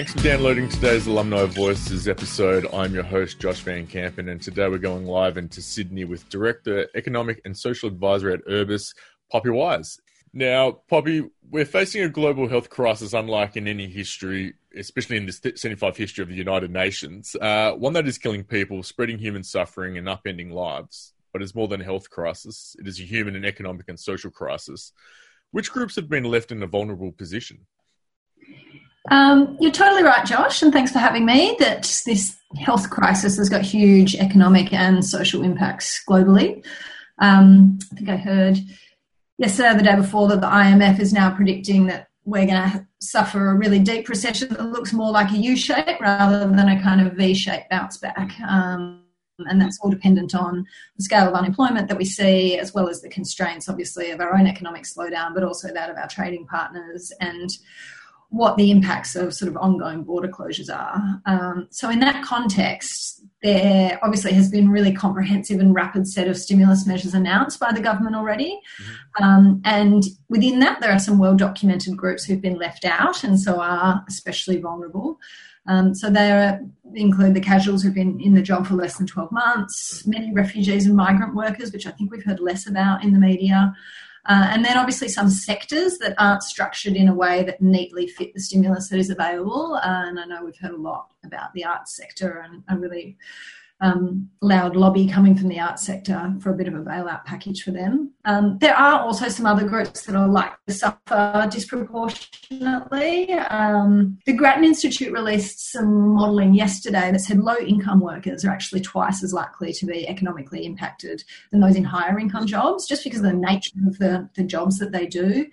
Thanks for downloading today's Alumni Voices episode. I'm your host, Josh Van Kampen, and today we're going live into Sydney with Director, Economic and Social Advisor at Urbis, Poppy Wise. Now, Poppy, we're facing a global health crisis unlike in any history, especially in the 75 history of the United Nations. Uh, one that is killing people, spreading human suffering, and upending lives. But it's more than a health crisis, it is a human and economic and social crisis. Which groups have been left in a vulnerable position? Um, you're totally right, Josh, and thanks for having me. That this health crisis has got huge economic and social impacts globally. Um, I think I heard yesterday the day before that the IMF is now predicting that we're going to suffer a really deep recession that looks more like a U shape rather than a kind of V shape bounce back. Um, and that's all dependent on the scale of unemployment that we see, as well as the constraints, obviously, of our own economic slowdown, but also that of our trading partners and what the impacts of sort of ongoing border closures are. Um, so, in that context, there obviously has been really comprehensive and rapid set of stimulus measures announced by the government already. Mm-hmm. Um, and within that, there are some well documented groups who've been left out and so are especially vulnerable. Um, so they include the casuals who've been in the job for less than 12 months, many refugees and migrant workers, which I think we've heard less about in the media. Uh, and then obviously some sectors that aren't structured in a way that neatly fit the stimulus that is available. Uh, and I know we've heard a lot about the arts sector and I really um, loud lobby coming from the arts sector for a bit of a bailout package for them. Um, there are also some other groups that are likely to suffer disproportionately. Um, the Grattan Institute released some modelling yesterday that said low income workers are actually twice as likely to be economically impacted than those in higher income jobs, just because of the nature of the, the jobs that they do.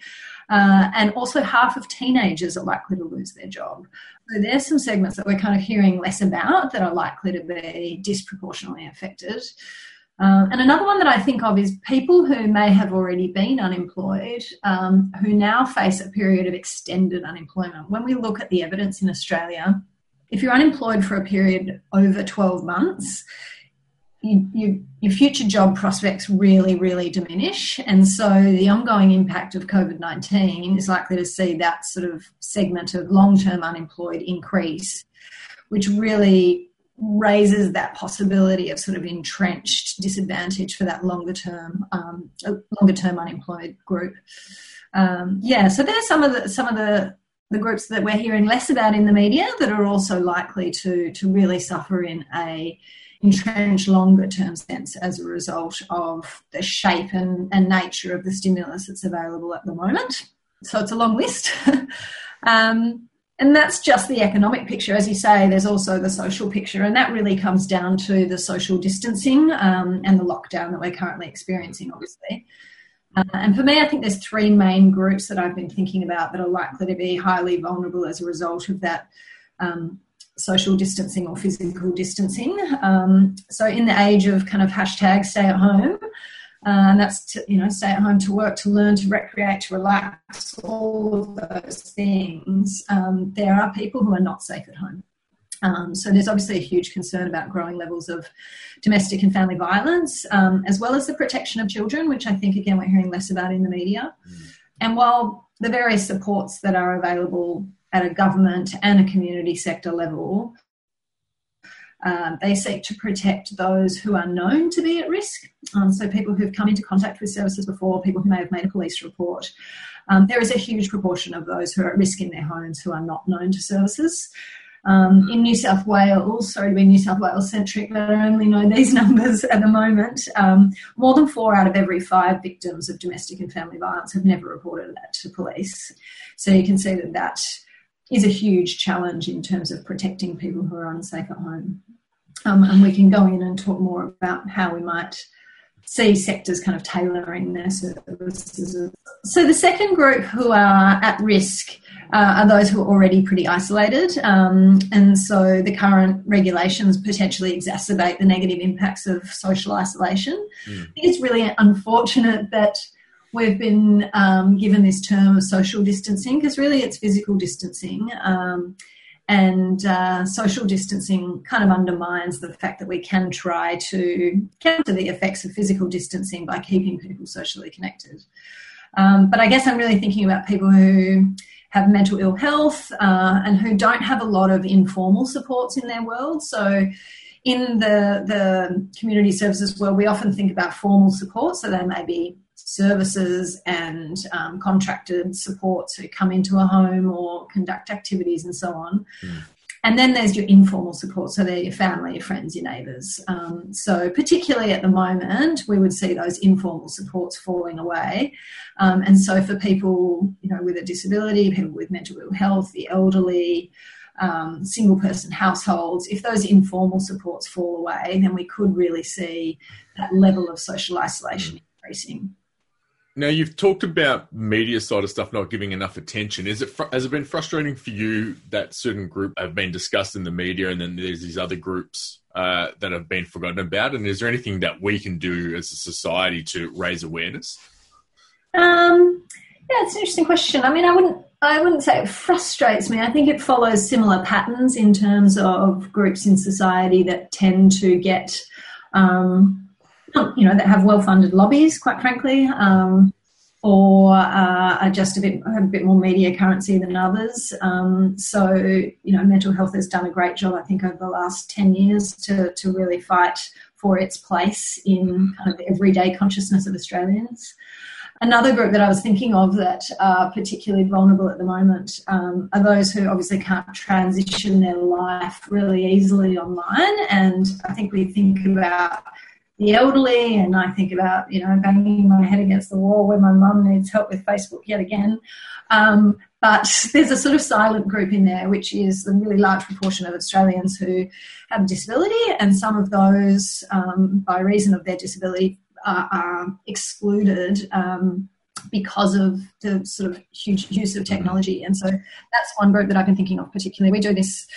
Uh, and also half of teenagers are likely to lose their job. So there's some segments that we're kind of hearing less about that are likely to be disproportionately affected. Um, and another one that I think of is people who may have already been unemployed, um, who now face a period of extended unemployment. When we look at the evidence in Australia, if you're unemployed for a period over 12 months, you, you, your future job prospects really, really diminish. And so the ongoing impact of COVID 19 is likely to see that sort of segment of long term unemployed increase, which really raises that possibility of sort of entrenched disadvantage for that longer term, um, longer term unemployed group. Um, yeah, so there's some of the some of the the groups that we're hearing less about in the media that are also likely to to really suffer in a entrenched longer term sense as a result of the shape and, and nature of the stimulus that's available at the moment. So it's a long list. um, and that's just the economic picture. As you say, there's also the social picture, and that really comes down to the social distancing um, and the lockdown that we're currently experiencing, obviously. Uh, and for me, I think there's three main groups that I've been thinking about that are likely to be highly vulnerable as a result of that um, social distancing or physical distancing. Um, so in the age of kind of hashtag stay at home, uh, and that's to, you know stay at home to work, to learn, to recreate, to relax, all of those things. Um, there are people who are not safe at home. Um, so there's obviously a huge concern about growing levels of domestic and family violence, um, as well as the protection of children, which I think again we're hearing less about in the media. Mm. And while the various supports that are available at a government and a community sector level, um, they seek to protect those who are known to be at risk. Um, so, people who've come into contact with services before, people who may have made a police report. Um, there is a huge proportion of those who are at risk in their homes who are not known to services. Um, in New South Wales, sorry to be New South Wales centric, but I only know these numbers at the moment. Um, more than four out of every five victims of domestic and family violence have never reported that to police. So you can see that that is a huge challenge in terms of protecting people who are unsafe at home. Um, and we can go in and talk more about how we might see sectors kind of tailoring their services. So the second group who are at risk uh, are those who are already pretty isolated. Um, and so the current regulations potentially exacerbate the negative impacts of social isolation. Mm. I think it's really unfortunate that we've been um, given this term of social distancing because really it's physical distancing. Um, and uh, social distancing kind of undermines the fact that we can try to counter the effects of physical distancing by keeping people socially connected. Um, but I guess I'm really thinking about people who have mental ill health uh, and who don't have a lot of informal supports in their world. So, in the, the community services world, we often think about formal support. So, they may be services and um, contracted supports who come into a home or conduct activities and so on. Mm. And then there's your informal support, so they're your family, your friends, your neighbours. Um, so, particularly at the moment, we would see those informal supports falling away. Um, and so, for people, you know, with a disability, people with mental ill health, the elderly, um, single person households, if those informal supports fall away, then we could really see that level of social isolation increasing. Now you've talked about media side of stuff not giving enough attention. Is it fr- has it been frustrating for you that certain group have been discussed in the media, and then there's these other groups uh, that have been forgotten about? And is there anything that we can do as a society to raise awareness? Um, yeah, it's an interesting question. I mean, I wouldn't I wouldn't say it frustrates me. I think it follows similar patterns in terms of groups in society that tend to get um, you know, that have well-funded lobbies, quite frankly, um, or uh, are just a bit have a bit more media currency than others. Um, so, you know, mental health has done a great job, I think, over the last ten years to to really fight for its place in kind of everyday consciousness of Australians. Another group that I was thinking of that are particularly vulnerable at the moment um, are those who obviously can't transition their life really easily online. And I think we think about the elderly, and I think about you know banging my head against the wall where my mum needs help with Facebook yet again. Um, but there's a sort of silent group in there, which is a really large proportion of Australians who have a disability, and some of those, um, by reason of their disability, are, are excluded. Um, because of the sort of huge use of technology. And so that's one group that I've been thinking of particularly. We do this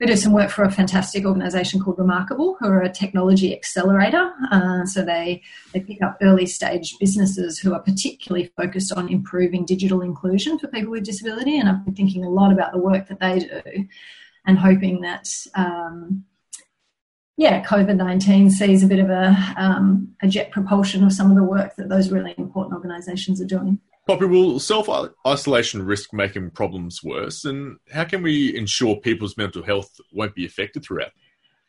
we do some work for a fantastic organisation called Remarkable, who are a technology accelerator. Uh, so they they pick up early stage businesses who are particularly focused on improving digital inclusion for people with disability. And I've been thinking a lot about the work that they do, and hoping that. Um, yeah, COVID 19 sees a bit of a, um, a jet propulsion of some of the work that those really important organisations are doing. Poppy, will self isolation risk making problems worse? And how can we ensure people's mental health won't be affected throughout?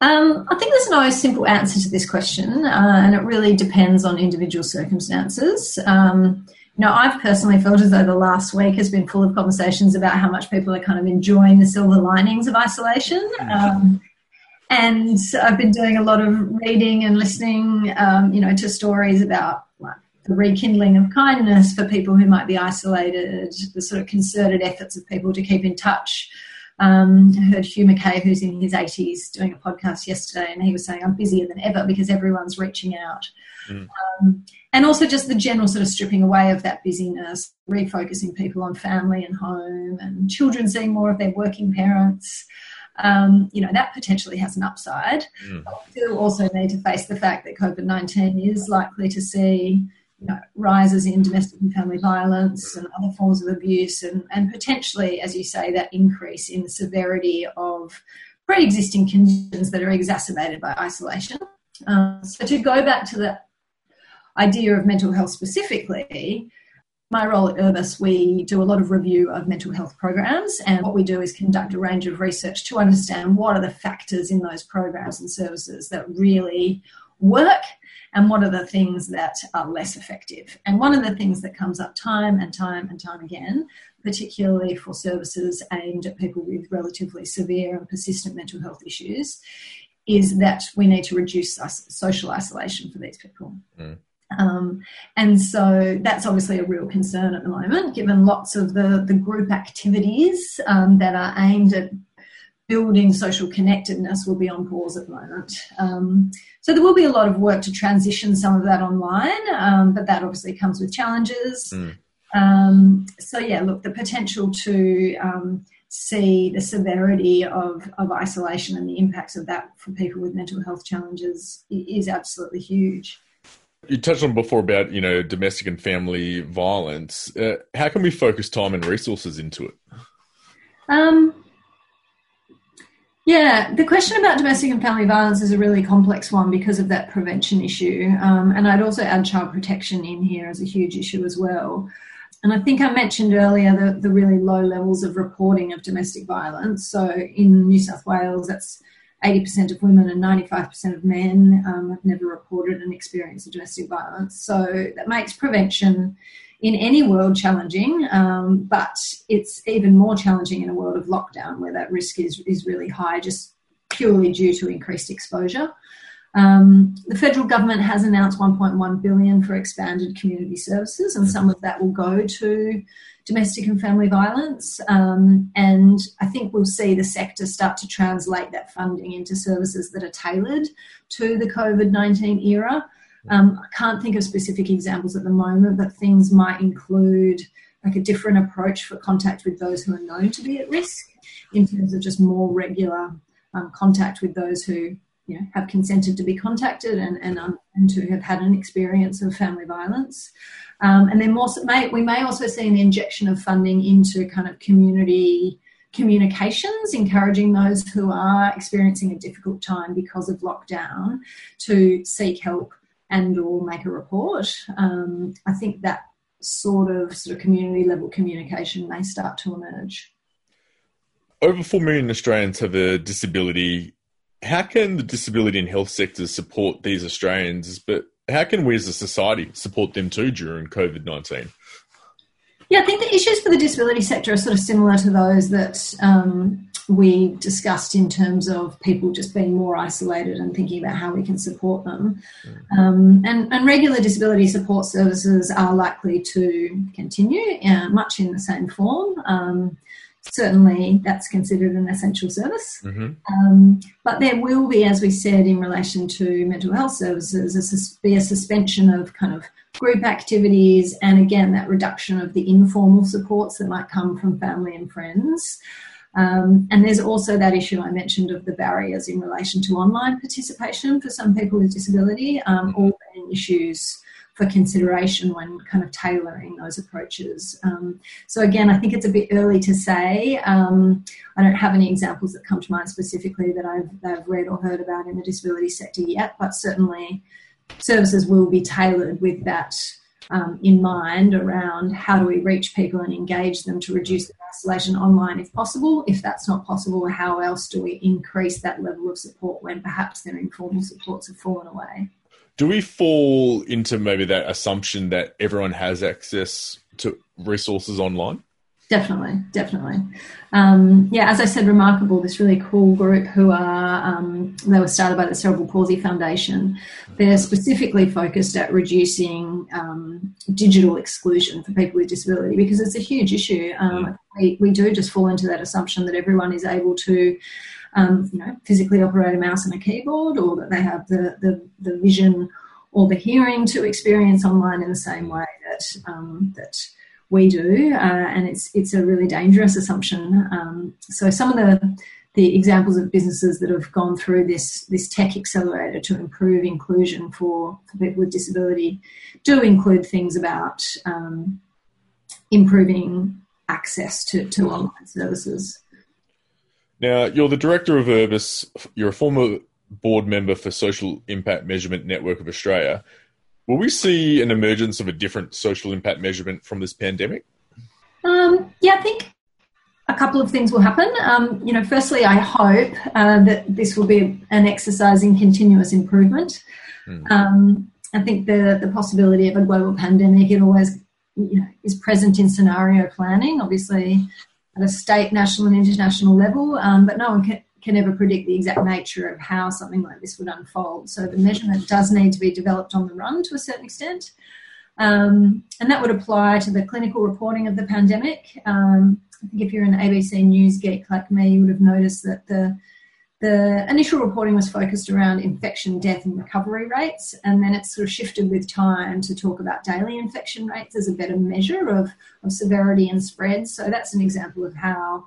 Um, I think there's no simple answer to this question, uh, and it really depends on individual circumstances. Um, you know, I've personally felt as though the last week has been full of conversations about how much people are kind of enjoying the silver linings of isolation. Mm. Um, and I've been doing a lot of reading and listening, um, you know, to stories about the rekindling of kindness for people who might be isolated, the sort of concerted efforts of people to keep in touch. Um, I heard Hugh Mackay, who's in his 80s, doing a podcast yesterday, and he was saying, I'm busier than ever because everyone's reaching out. Mm. Um, and also just the general sort of stripping away of that busyness, refocusing people on family and home, and children seeing more of their working parents. Um, you know, that potentially has an upside. Mm. But we still also need to face the fact that COVID 19 is likely to see you know, rises in domestic and family violence and other forms of abuse, and, and potentially, as you say, that increase in the severity of pre existing conditions that are exacerbated by isolation. Um, so, to go back to the idea of mental health specifically, my role at Urbis, we do a lot of review of mental health programs, and what we do is conduct a range of research to understand what are the factors in those programs and services that really work and what are the things that are less effective. And one of the things that comes up time and time and time again, particularly for services aimed at people with relatively severe and persistent mental health issues, is that we need to reduce social isolation for these people. Mm. Um, and so that's obviously a real concern at the moment, given lots of the, the group activities um, that are aimed at building social connectedness will be on pause at the moment. Um, so there will be a lot of work to transition some of that online, um, but that obviously comes with challenges. Mm. Um, so yeah, look, the potential to um, see the severity of, of isolation and the impacts of that for people with mental health challenges is absolutely huge. You touched on before about you know domestic and family violence. Uh, how can we focus time and resources into it? Um, yeah, the question about domestic and family violence is a really complex one because of that prevention issue. Um, and I'd also add child protection in here as a huge issue as well. and I think I mentioned earlier the, the really low levels of reporting of domestic violence. So in New South Wales, that's 80% of women and 95% of men um, have never reported an experience of domestic violence. So that makes prevention in any world challenging, um, but it's even more challenging in a world of lockdown where that risk is, is really high just purely due to increased exposure. Um, the federal government has announced 1.1 billion for expanded community services, and some of that will go to domestic and family violence. Um, and I think we'll see the sector start to translate that funding into services that are tailored to the COVID 19 era. Um, I can't think of specific examples at the moment, but things might include like a different approach for contact with those who are known to be at risk in terms of just more regular um, contact with those who you know, have consented to be contacted and, and, um, and to have had an experience of family violence. Um, and then more, may, we may also see an injection of funding into kind of community communications, encouraging those who are experiencing a difficult time because of lockdown to seek help and or make a report. Um, I think that sort of sort of community level communication may start to emerge. Over 4 million Australians have a disability. How can the disability and health sectors support these Australians, but how can we as a society support them too during COVID 19? Yeah, I think the issues for the disability sector are sort of similar to those that um, we discussed in terms of people just being more isolated and thinking about how we can support them. Mm. Um, and, and, regular disability support services are likely to continue uh, much in the same form. Um, certainly that's considered an essential service. Mm-hmm. Um, but there will be, as we said, in relation to mental health services, a sus- be a suspension of kind of group activities and again that reduction of the informal supports that might come from family and friends. Um, and there's also that issue I mentioned of the barriers in relation to online participation for some people with disability, um, all issues for consideration when kind of tailoring those approaches. Um, so again, I think it's a bit early to say. Um, I don't have any examples that come to mind specifically that I've, that I've read or heard about in the disability sector yet, but certainly services will be tailored with that um, in mind around how do we reach people and engage them to reduce their isolation online if possible. If that's not possible, how else do we increase that level of support when perhaps their informal supports have fallen away? do we fall into maybe that assumption that everyone has access to resources online? Definitely, definitely. Um, yeah, as I said, remarkable. This really cool group who are um, they were started by the Cerebral Palsy Foundation. They're specifically focused at reducing um, digital exclusion for people with disability because it's a huge issue. Um, mm. we, we do just fall into that assumption that everyone is able to um, you know, physically operate a mouse and a keyboard, or that they have the, the, the vision or the hearing to experience online in the same way that um, that we do, uh, and it's it's a really dangerous assumption. Um, so some of the the examples of businesses that have gone through this this tech accelerator to improve inclusion for, for people with disability do include things about um, improving access to, to online services. Now, you're the director of Urbis. You're a former board member for Social Impact Measurement Network of Australia. Will we see an emergence of a different social impact measurement from this pandemic? Um, yeah, I think a couple of things will happen. Um, you know, firstly, I hope uh, that this will be an exercise in continuous improvement. Mm. Um, I think the the possibility of a global pandemic it always you know, is present in scenario planning. Obviously, at a state, national, and international level, um, but no one can, can ever predict the exact nature of how something like this would unfold. So the measurement does need to be developed on the run to a certain extent. Um, and that would apply to the clinical reporting of the pandemic. Um, I think if you're an ABC News geek like me, you would have noticed that the the initial reporting was focused around infection, death, and recovery rates, and then it sort of shifted with time to talk about daily infection rates as a better measure of, of severity and spread. So that's an example of how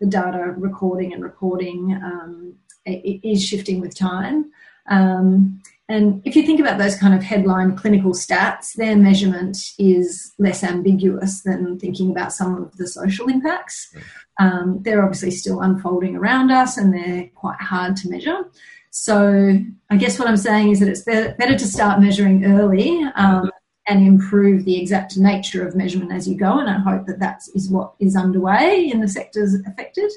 the data recording and reporting um, is shifting with time. Um, and if you think about those kind of headline clinical stats, their measurement is less ambiguous than thinking about some of the social impacts. Um, they're obviously still unfolding around us and they're quite hard to measure. So I guess what I'm saying is that it's better, to start measuring early um, and improve the exact nature of measurement as you go. And I hope that that is what is underway in the sectors affected.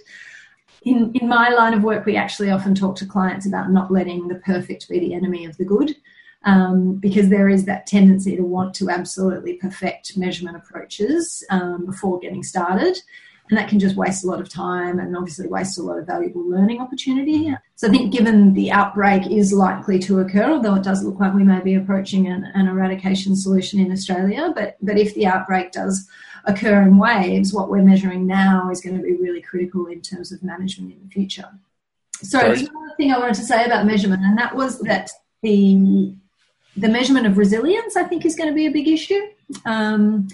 In, in my line of work, we actually often talk to clients about not letting the perfect be the enemy of the good. Um, because there is that tendency to want to absolutely perfect measurement approaches um, before getting started and that can just waste a lot of time and obviously waste a lot of valuable learning opportunity. So I think given the outbreak is likely to occur, although it does look like we may be approaching an, an eradication solution in Australia, but, but if the outbreak does occur in waves, what we're measuring now is going to be really critical in terms of management in the future. So there's another thing I wanted to say about measurement, and that was that the the measurement of resilience, I think, is going to be a big issue. Um,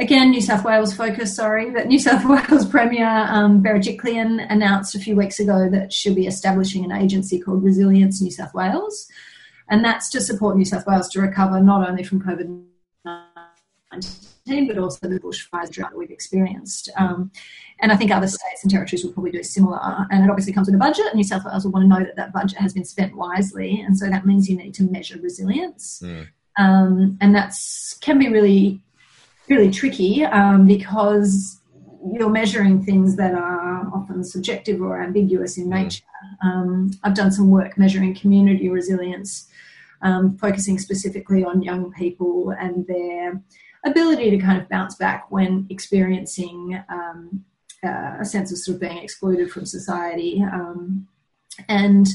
again, New South Wales focus, sorry, that New South Wales Premier um, Berejiklian announced a few weeks ago that she'll be establishing an agency called Resilience New South Wales. And that's to support New South Wales to recover not only from COVID 19, but also the bushfires drought that we've experienced. Um, and I think other states and territories will probably do similar. And it obviously comes with a budget. And New South Wales will want to know that that budget has been spent wisely. And so that means you need to measure resilience. Mm. Um, and that can be really really tricky um, because you're measuring things that are often subjective or ambiguous in nature. Um, I've done some work measuring community resilience, um, focusing specifically on young people and their ability to kind of bounce back when experiencing um, uh, a sense of sort of being excluded from society. Um, and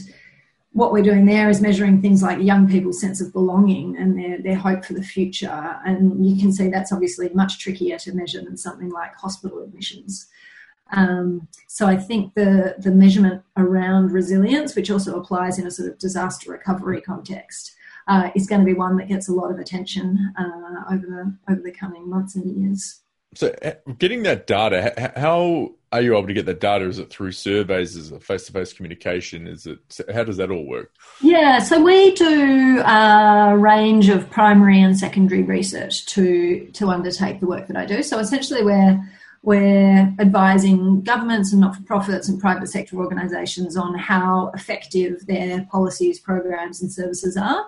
what we're doing there is measuring things like young people's sense of belonging and their, their hope for the future. And you can see that's obviously much trickier to measure than something like hospital admissions. Um, so I think the, the measurement around resilience, which also applies in a sort of disaster recovery context, uh, is going to be one that gets a lot of attention uh, over, the, over the coming months and years. So, uh, getting that data, how are you able to get that data? Is it through surveys? Is it face to face communication? Is it how does that all work? Yeah, so we do a range of primary and secondary research to to undertake the work that I do. So essentially, we're we're advising governments and not for profits and private sector organisations on how effective their policies, programs, and services are.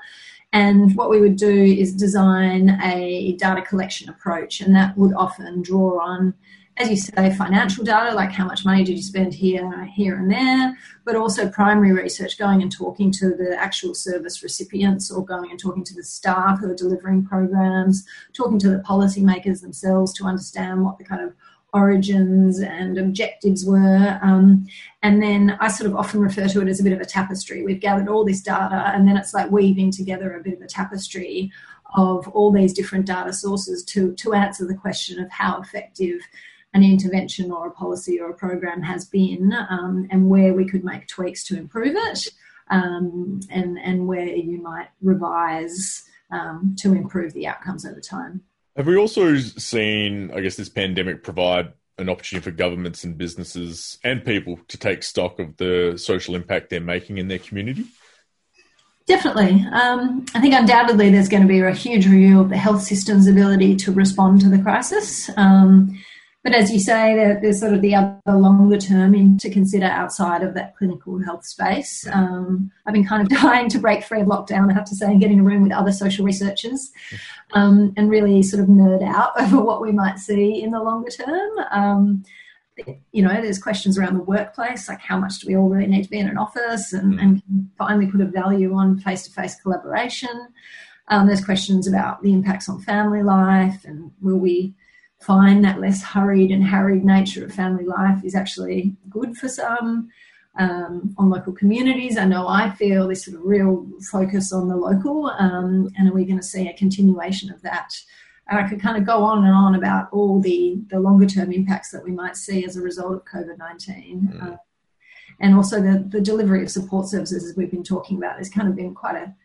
And what we would do is design a data collection approach, and that would often draw on, as you say, financial data, like how much money did you spend here, here, and there, but also primary research, going and talking to the actual service recipients or going and talking to the staff who are delivering programs, talking to the policymakers themselves to understand what the kind of origins and objectives were. Um, and then I sort of often refer to it as a bit of a tapestry. We've gathered all this data, and then it's like weaving together a bit of a tapestry of all these different data sources to, to answer the question of how effective an intervention or a policy or a program has been um, and where we could make tweaks to improve it um, and, and where you might revise um, to improve the outcomes over time. Have we also seen, I guess, this pandemic provide an opportunity for governments and businesses and people to take stock of the social impact they're making in their community? Definitely. Um, I think undoubtedly there's going to be a huge review of the health system's ability to respond to the crisis. Um, but as you say, there, there's sort of the other longer term in, to consider outside of that clinical health space. Um, I've been kind of dying to break free of lockdown, I have to say, and get in a room with other social researchers um, and really sort of nerd out over what we might see in the longer term. Um, you know, there's questions around the workplace, like how much do we all really need to be in an office and, mm. and finally put a value on face to face collaboration. Um, there's questions about the impacts on family life and will we find that less hurried and harried nature of family life is actually good for some. Um, on local communities, I know I feel this sort of real focus on the local, um, and are we going to see a continuation of that? And I could kind of go on and on about all the, the longer term impacts that we might see as a result of COVID 19. Mm. Uh, and also the, the delivery of support services, as we've been talking about, has kind of been quite a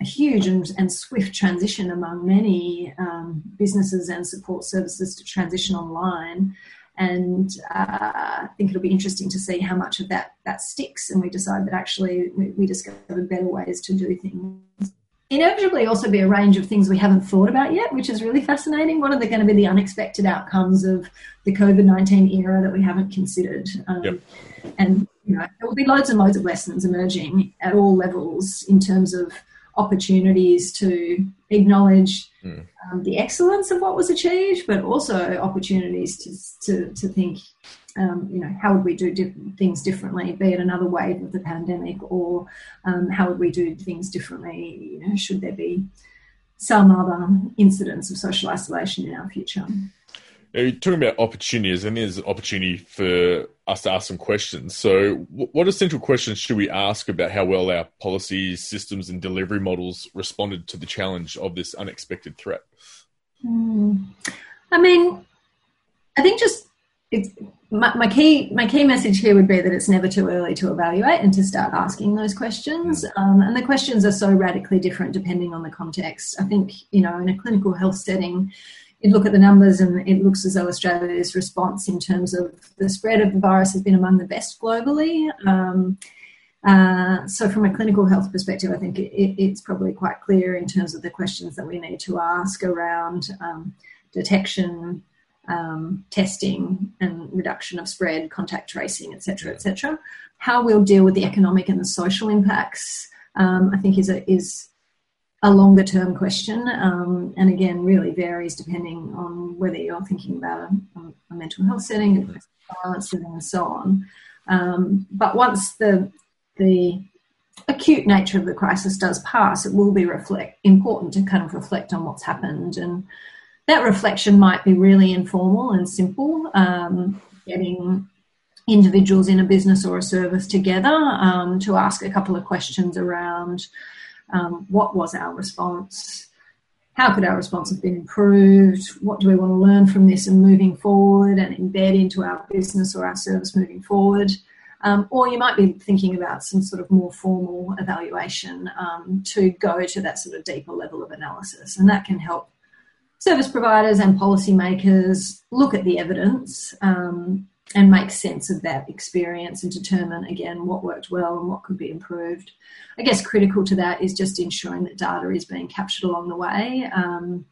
a huge and, and swift transition among many um, businesses and support services to transition online. And uh, I think it'll be interesting to see how much of that that sticks, and we decide that actually we, we discovered better ways to do things. Inevitably, also be a range of things we haven't thought about yet, which is really fascinating. What are the, going to be the unexpected outcomes of the COVID nineteen era that we haven't considered? Um, yep. And you know, there will be loads and loads of lessons emerging at all levels in terms of opportunities to acknowledge mm. um, the excellence of what was achieved, but also opportunities to, to, to think, um, you know, how would we do things differently, be it another wave of the pandemic, or um, how would we do things differently? You know, should there be some other incidents of social isolation in our future? You're talking about opportunities, and there's opportunity for us to ask some questions. So, what essential questions should we ask about how well our policies, systems, and delivery models responded to the challenge of this unexpected threat? Mm. I mean, I think just it's my, my, key my key message here would be that it's never too early to evaluate and to start asking those questions. Um, and the questions are so radically different depending on the context. I think you know in a clinical health setting you look at the numbers and it looks as though Australia's response in terms of the spread of the virus has been among the best globally. Um, uh, so, from a clinical health perspective, I think it, it's probably quite clear in terms of the questions that we need to ask around um, detection, um, testing, and reduction of spread, contact tracing, etc., etc. How we'll deal with the economic and the social impacts, um, I think, is a, is a longer term question, um, and again, really varies depending on whether you're thinking about a, a mental health setting, a violence setting, and so on. Um, but once the the acute nature of the crisis does pass, it will be reflect important to kind of reflect on what's happened, and that reflection might be really informal and simple, um, getting individuals in a business or a service together um, to ask a couple of questions around um, what was our response? How could our response have been improved? What do we want to learn from this and moving forward and embed into our business or our service moving forward? Um, or you might be thinking about some sort of more formal evaluation um, to go to that sort of deeper level of analysis. And that can help service providers and policymakers look at the evidence um, and make sense of that experience and determine again what worked well and what could be improved. I guess critical to that is just ensuring that data is being captured along the way. Um,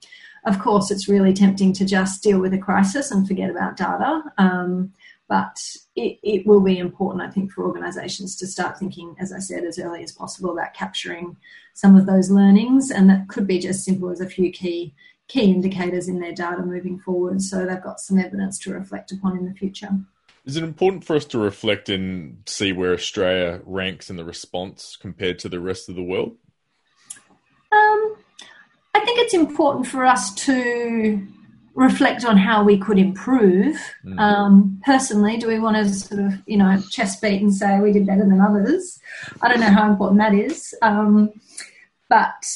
of course, it's really tempting to just deal with a crisis and forget about data. Um, but it, it, will be important, I think, for organisations to start thinking, as I said, as early as possible about capturing some of those learnings, and that could be just simple as a few key key indicators in their data moving forward so they've got some evidence to reflect upon in the future. Is it important for us to reflect and see where Australia ranks in the response compared to the rest of the world? Um, I think it's important for us to reflect on how we could improve. Mm. Um, personally, do we want to sort of, you know, chest beat and say we did better than others? I don't know how important that is. Um, but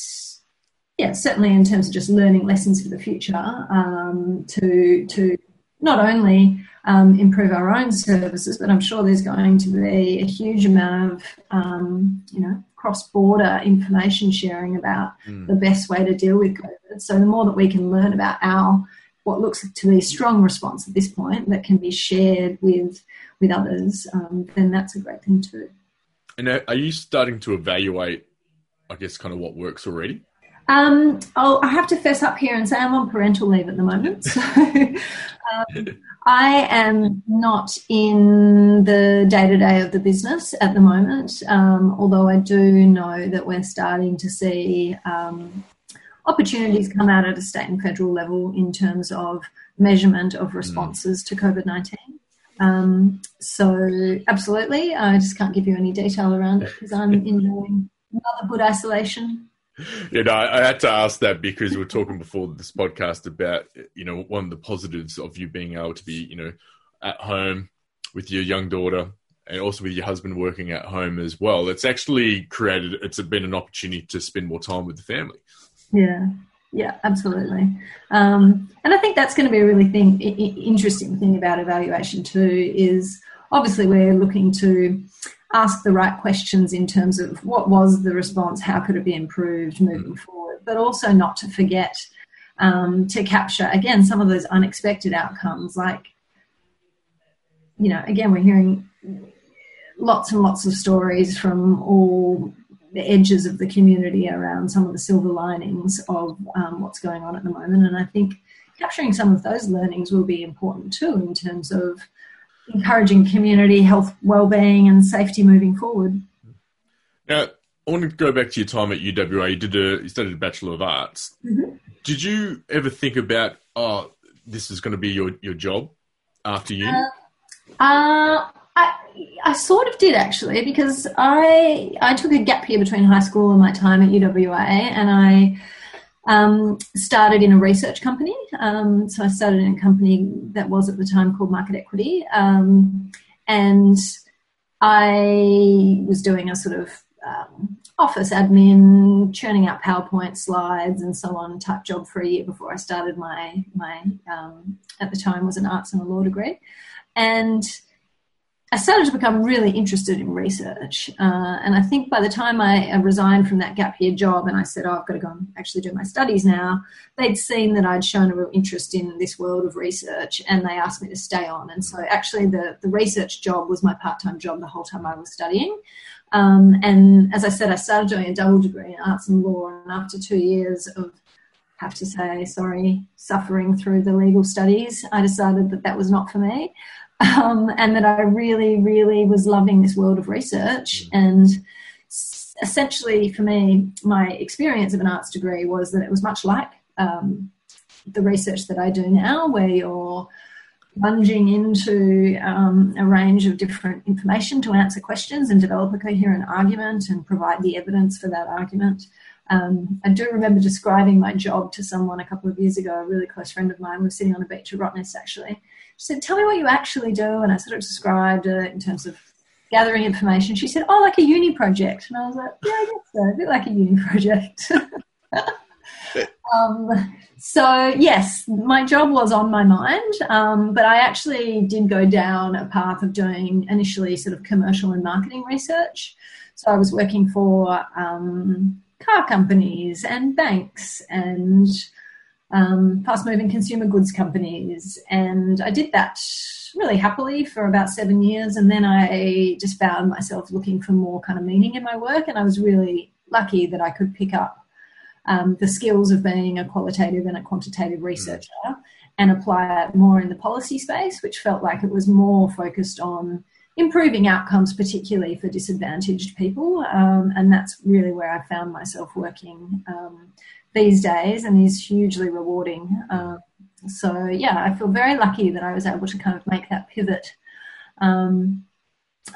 yeah, certainly in terms of just learning lessons for the future, um, to to not only um, improve our own services, but I'm sure there's going to be a huge amount of um, you know cross-border information sharing about mm. the best way to deal with COVID. So the more that we can learn about our what looks to be a strong response at this point that can be shared with with others, um, then that's a great thing too. And are you starting to evaluate, I guess, kind of what works already? Um, oh, I have to fess up here and say I'm on parental leave at the moment. So um, I am not in the day to day of the business at the moment, um, although I do know that we're starting to see um, opportunities come out at a state and federal level in terms of measurement of responses mm. to COVID 19. Um, so, absolutely, I just can't give you any detail around it because I'm enjoying motherhood isolation you know, I had to ask that because we were talking before this podcast about, you know, one of the positives of you being able to be, you know, at home with your young daughter and also with your husband working at home as well. It's actually created, it's been an opportunity to spend more time with the family. Yeah. Yeah, absolutely. Um, and I think that's going to be a really thing, interesting thing about evaluation too is obviously we're looking to ask the right questions in terms of what was the response, how could it be improved moving mm. forward, but also not to forget um, to capture again some of those unexpected outcomes. Like, you know, again, we're hearing lots and lots of stories from all the edges of the community around some of the silver linings of um, what's going on at the moment, and I think capturing some of those learnings will be important too in terms of encouraging community health, well-being, and safety moving forward. Now, I want to go back to your time at UWA. You did a you studied a Bachelor of Arts. Mm-hmm. Did you ever think about oh this is going to be your your job after you? Uh, uh, I I sort of did actually because I I took a gap year between high school and my time at UWA, and I um, started in a research company. Um, so I started in a company that was at the time called Market Equity, um, and I was doing a sort of um, office admin, churning out PowerPoint slides and so on type job for a year before I started my my um, at the time was an arts and a law degree, and I started to become really interested in research. Uh, and I think by the time I resigned from that gap year job and I said, oh, I've got to go and actually do my studies now, they'd seen that I'd shown a real interest in this world of research and they asked me to stay on. And so actually, the, the research job was my part time job the whole time I was studying. Um, and as I said, I started doing a double degree in arts and law. And after two years of have to say, sorry, suffering through the legal studies, I decided that that was not for me um, and that I really, really was loving this world of research. Mm. And essentially, for me, my experience of an arts degree was that it was much like um, the research that I do now, where you're plunging into um, a range of different information to answer questions and develop a coherent argument and provide the evidence for that argument. Um, I do remember describing my job to someone a couple of years ago, a really close friend of mine. We were sitting on a beach at Rottnest actually, she said, Tell me what you actually do. And I sort of described it in terms of gathering information. She said, Oh, like a uni project. And I was like, Yeah, I guess so. A bit like a uni project. um, so, yes, my job was on my mind, um, but I actually did go down a path of doing initially sort of commercial and marketing research. So, I was working for um, car companies and banks and um, fast moving consumer goods companies. And I did that really happily for about seven years. And then I just found myself looking for more kind of meaning in my work. And I was really lucky that I could pick up um, the skills of being a qualitative and a quantitative researcher and apply it more in the policy space, which felt like it was more focused on improving outcomes, particularly for disadvantaged people. Um, and that's really where I found myself working um, these days and is hugely rewarding. Um, so yeah, I feel very lucky that I was able to kind of make that pivot um,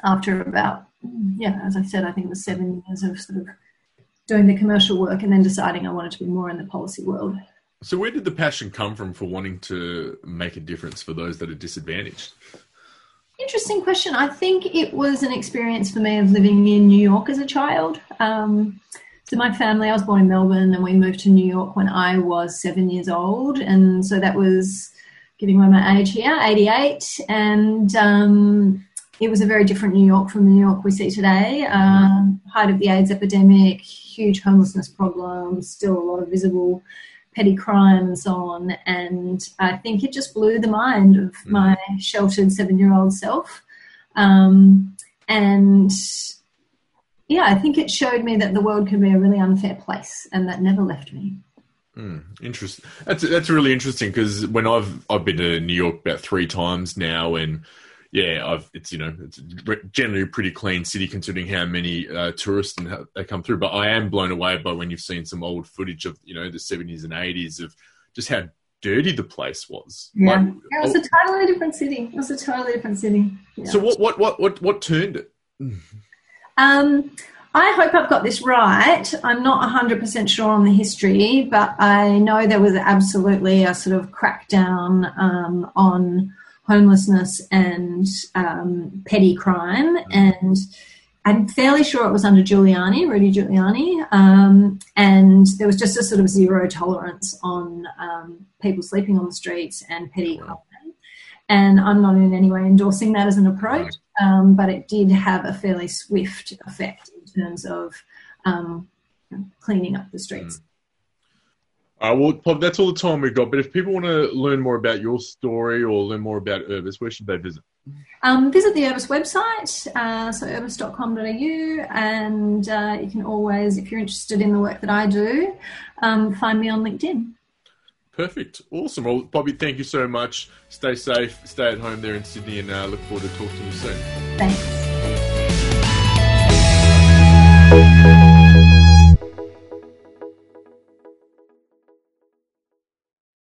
after about yeah, as I said, I think it was seven years of sort of doing the commercial work and then deciding I wanted to be more in the policy world. So where did the passion come from for wanting to make a difference for those that are disadvantaged? Interesting question. I think it was an experience for me of living in New York as a child. Um, so my family, I was born in Melbourne and we moved to New York when I was seven years old. And so that was giving away my age here, 88. And um, it was a very different New York from the New York we see today. Um, height of the AIDS epidemic, huge homelessness problem, still a lot of visible petty crime and so on. And I think it just blew the mind of mm. my sheltered seven year old self. Um, and yeah, I think it showed me that the world can be a really unfair place, and that never left me. Mm, interesting. That's that's really interesting because when I've I've been to New York about three times now, and yeah, I've it's you know it's generally a pretty clean city considering how many uh, tourists and how they come through. But I am blown away by when you've seen some old footage of you know the seventies and eighties of just how dirty the place was. Yeah, like, it was oh, a totally different city. It was a totally different city. Yeah. So what what what what what turned it? Um, I hope I've got this right. I'm not 100% sure on the history, but I know there was absolutely a sort of crackdown um, on homelessness and um, petty crime. And I'm fairly sure it was under Giuliani, Rudy Giuliani. Um, and there was just a sort of zero tolerance on um, people sleeping on the streets and petty crime. And I'm not in any way endorsing that as an approach um, but it did have a fairly swift effect in terms of um, cleaning up the streets. Mm. Uh, well, Bob, that's all the time we've got. But if people want to learn more about your story or learn more about Urbis, where should they visit? Um, visit the Urbis website, uh, so urbis.com.au, and uh, you can always, if you're interested in the work that I do, um, find me on LinkedIn. Perfect. Awesome. Well, Poppy, thank you so much. Stay safe, stay at home there in Sydney, and uh, look forward to talking to you soon. Thanks.